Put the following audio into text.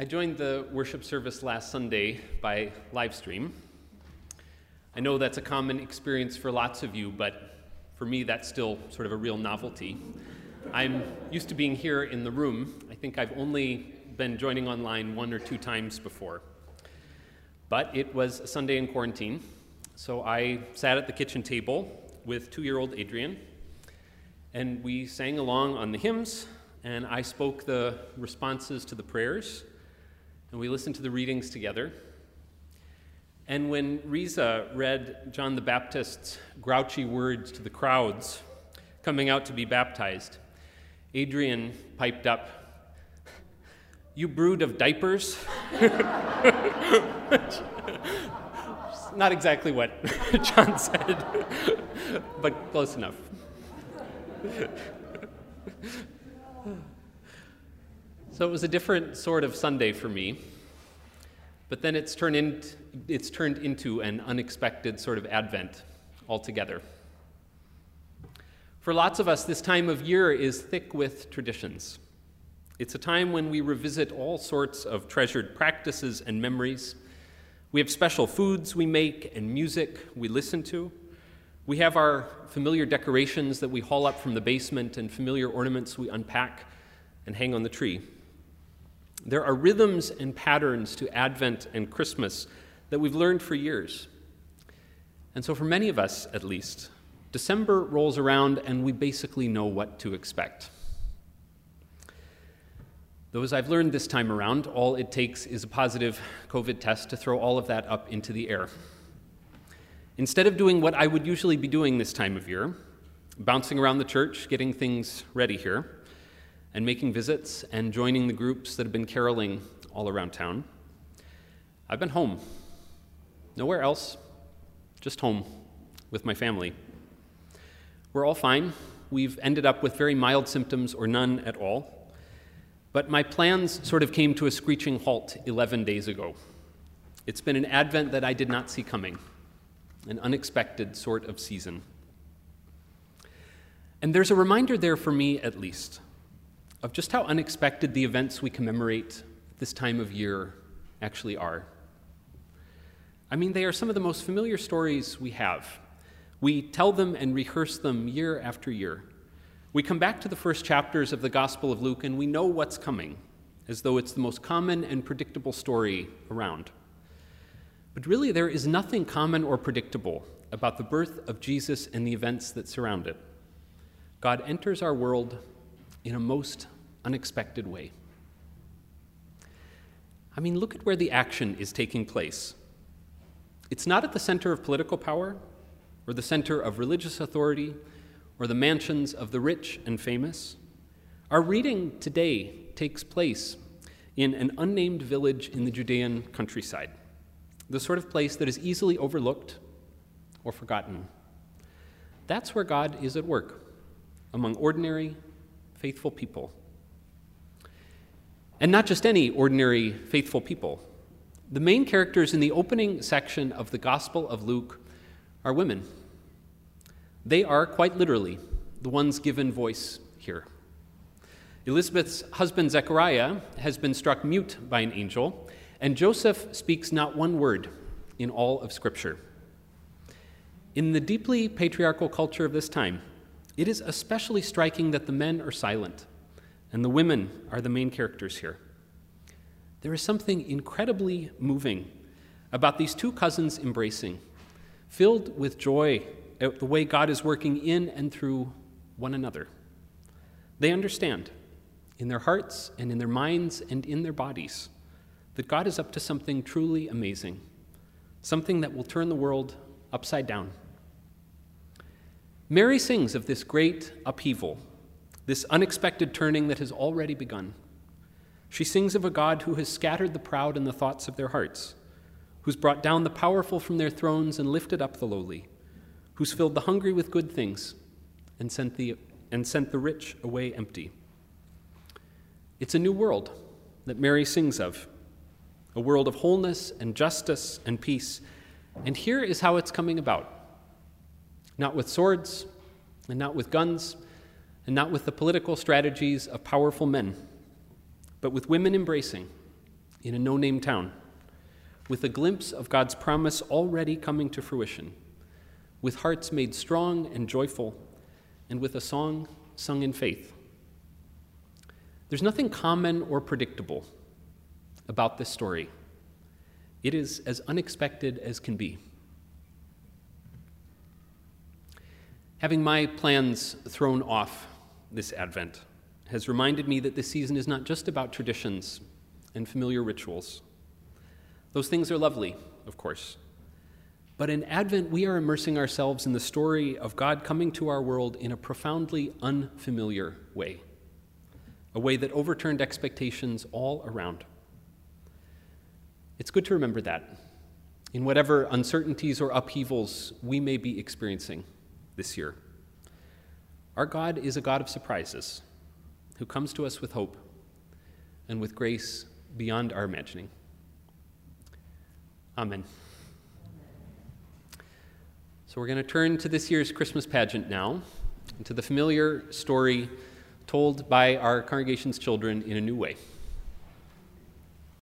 I joined the worship service last Sunday by live stream. I know that's a common experience for lots of you, but for me, that's still sort of a real novelty. I'm used to being here in the room. I think I've only been joining online one or two times before. But it was a Sunday in quarantine, so I sat at the kitchen table with two year old Adrian, and we sang along on the hymns, and I spoke the responses to the prayers and we listened to the readings together. And when Riza read John the Baptist's grouchy words to the crowds coming out to be baptized, Adrian piped up, You brood of diapers? Not exactly what John said, but close enough. So it was a different sort of Sunday for me, but then it's turned, in, it's turned into an unexpected sort of Advent altogether. For lots of us, this time of year is thick with traditions. It's a time when we revisit all sorts of treasured practices and memories. We have special foods we make and music we listen to. We have our familiar decorations that we haul up from the basement and familiar ornaments we unpack and hang on the tree. There are rhythms and patterns to Advent and Christmas that we've learned for years. And so, for many of us at least, December rolls around and we basically know what to expect. As I've learned this time around, all it takes is a positive COVID test to throw all of that up into the air. Instead of doing what I would usually be doing this time of year, bouncing around the church, getting things ready here, and making visits and joining the groups that have been caroling all around town. I've been home. Nowhere else, just home with my family. We're all fine. We've ended up with very mild symptoms or none at all. But my plans sort of came to a screeching halt 11 days ago. It's been an advent that I did not see coming, an unexpected sort of season. And there's a reminder there for me, at least, of just how unexpected the events we commemorate this time of year actually are. I mean, they are some of the most familiar stories we have. We tell them and rehearse them year after year. We come back to the first chapters of the Gospel of Luke and we know what's coming, as though it's the most common and predictable story around. But really, there is nothing common or predictable about the birth of Jesus and the events that surround it. God enters our world in a most unexpected way. I mean, look at where the action is taking place. It's not at the center of political power, or the center of religious authority, or the mansions of the rich and famous. Our reading today takes place in an unnamed village in the Judean countryside, the sort of place that is easily overlooked or forgotten. That's where God is at work, among ordinary, faithful people. And not just any ordinary faithful people. The main characters in the opening section of the Gospel of Luke are women. They are, quite literally, the ones given voice here. Elizabeth's husband Zechariah has been struck mute by an angel, and Joseph speaks not one word in all of Scripture. In the deeply patriarchal culture of this time, it is especially striking that the men are silent and the women are the main characters here. There is something incredibly moving about these two cousins embracing, filled with joy at the way God is working in and through one another. They understand in their hearts and in their minds and in their bodies that God is up to something truly amazing, something that will turn the world upside down. Mary sings of this great upheaval, this unexpected turning that has already begun. She sings of a God who has scattered the proud in the thoughts of their hearts, who's brought down the powerful from their thrones and lifted up the lowly, who's filled the hungry with good things and sent the, and sent the rich away empty. It's a new world that Mary sings of, a world of wholeness and justice and peace. And here is how it's coming about not with swords, and not with guns, and not with the political strategies of powerful men, but with women embracing in a no name town, with a glimpse of God's promise already coming to fruition, with hearts made strong and joyful, and with a song sung in faith. There's nothing common or predictable about this story. It is as unexpected as can be. Having my plans thrown off this Advent has reminded me that this season is not just about traditions and familiar rituals. Those things are lovely, of course. But in Advent, we are immersing ourselves in the story of God coming to our world in a profoundly unfamiliar way, a way that overturned expectations all around. It's good to remember that in whatever uncertainties or upheavals we may be experiencing this year. Our God is a God of surprises who comes to us with hope and with grace beyond our imagining. Amen. So we're going to turn to this year's Christmas pageant now, to the familiar story told by our congregation's children in a new way.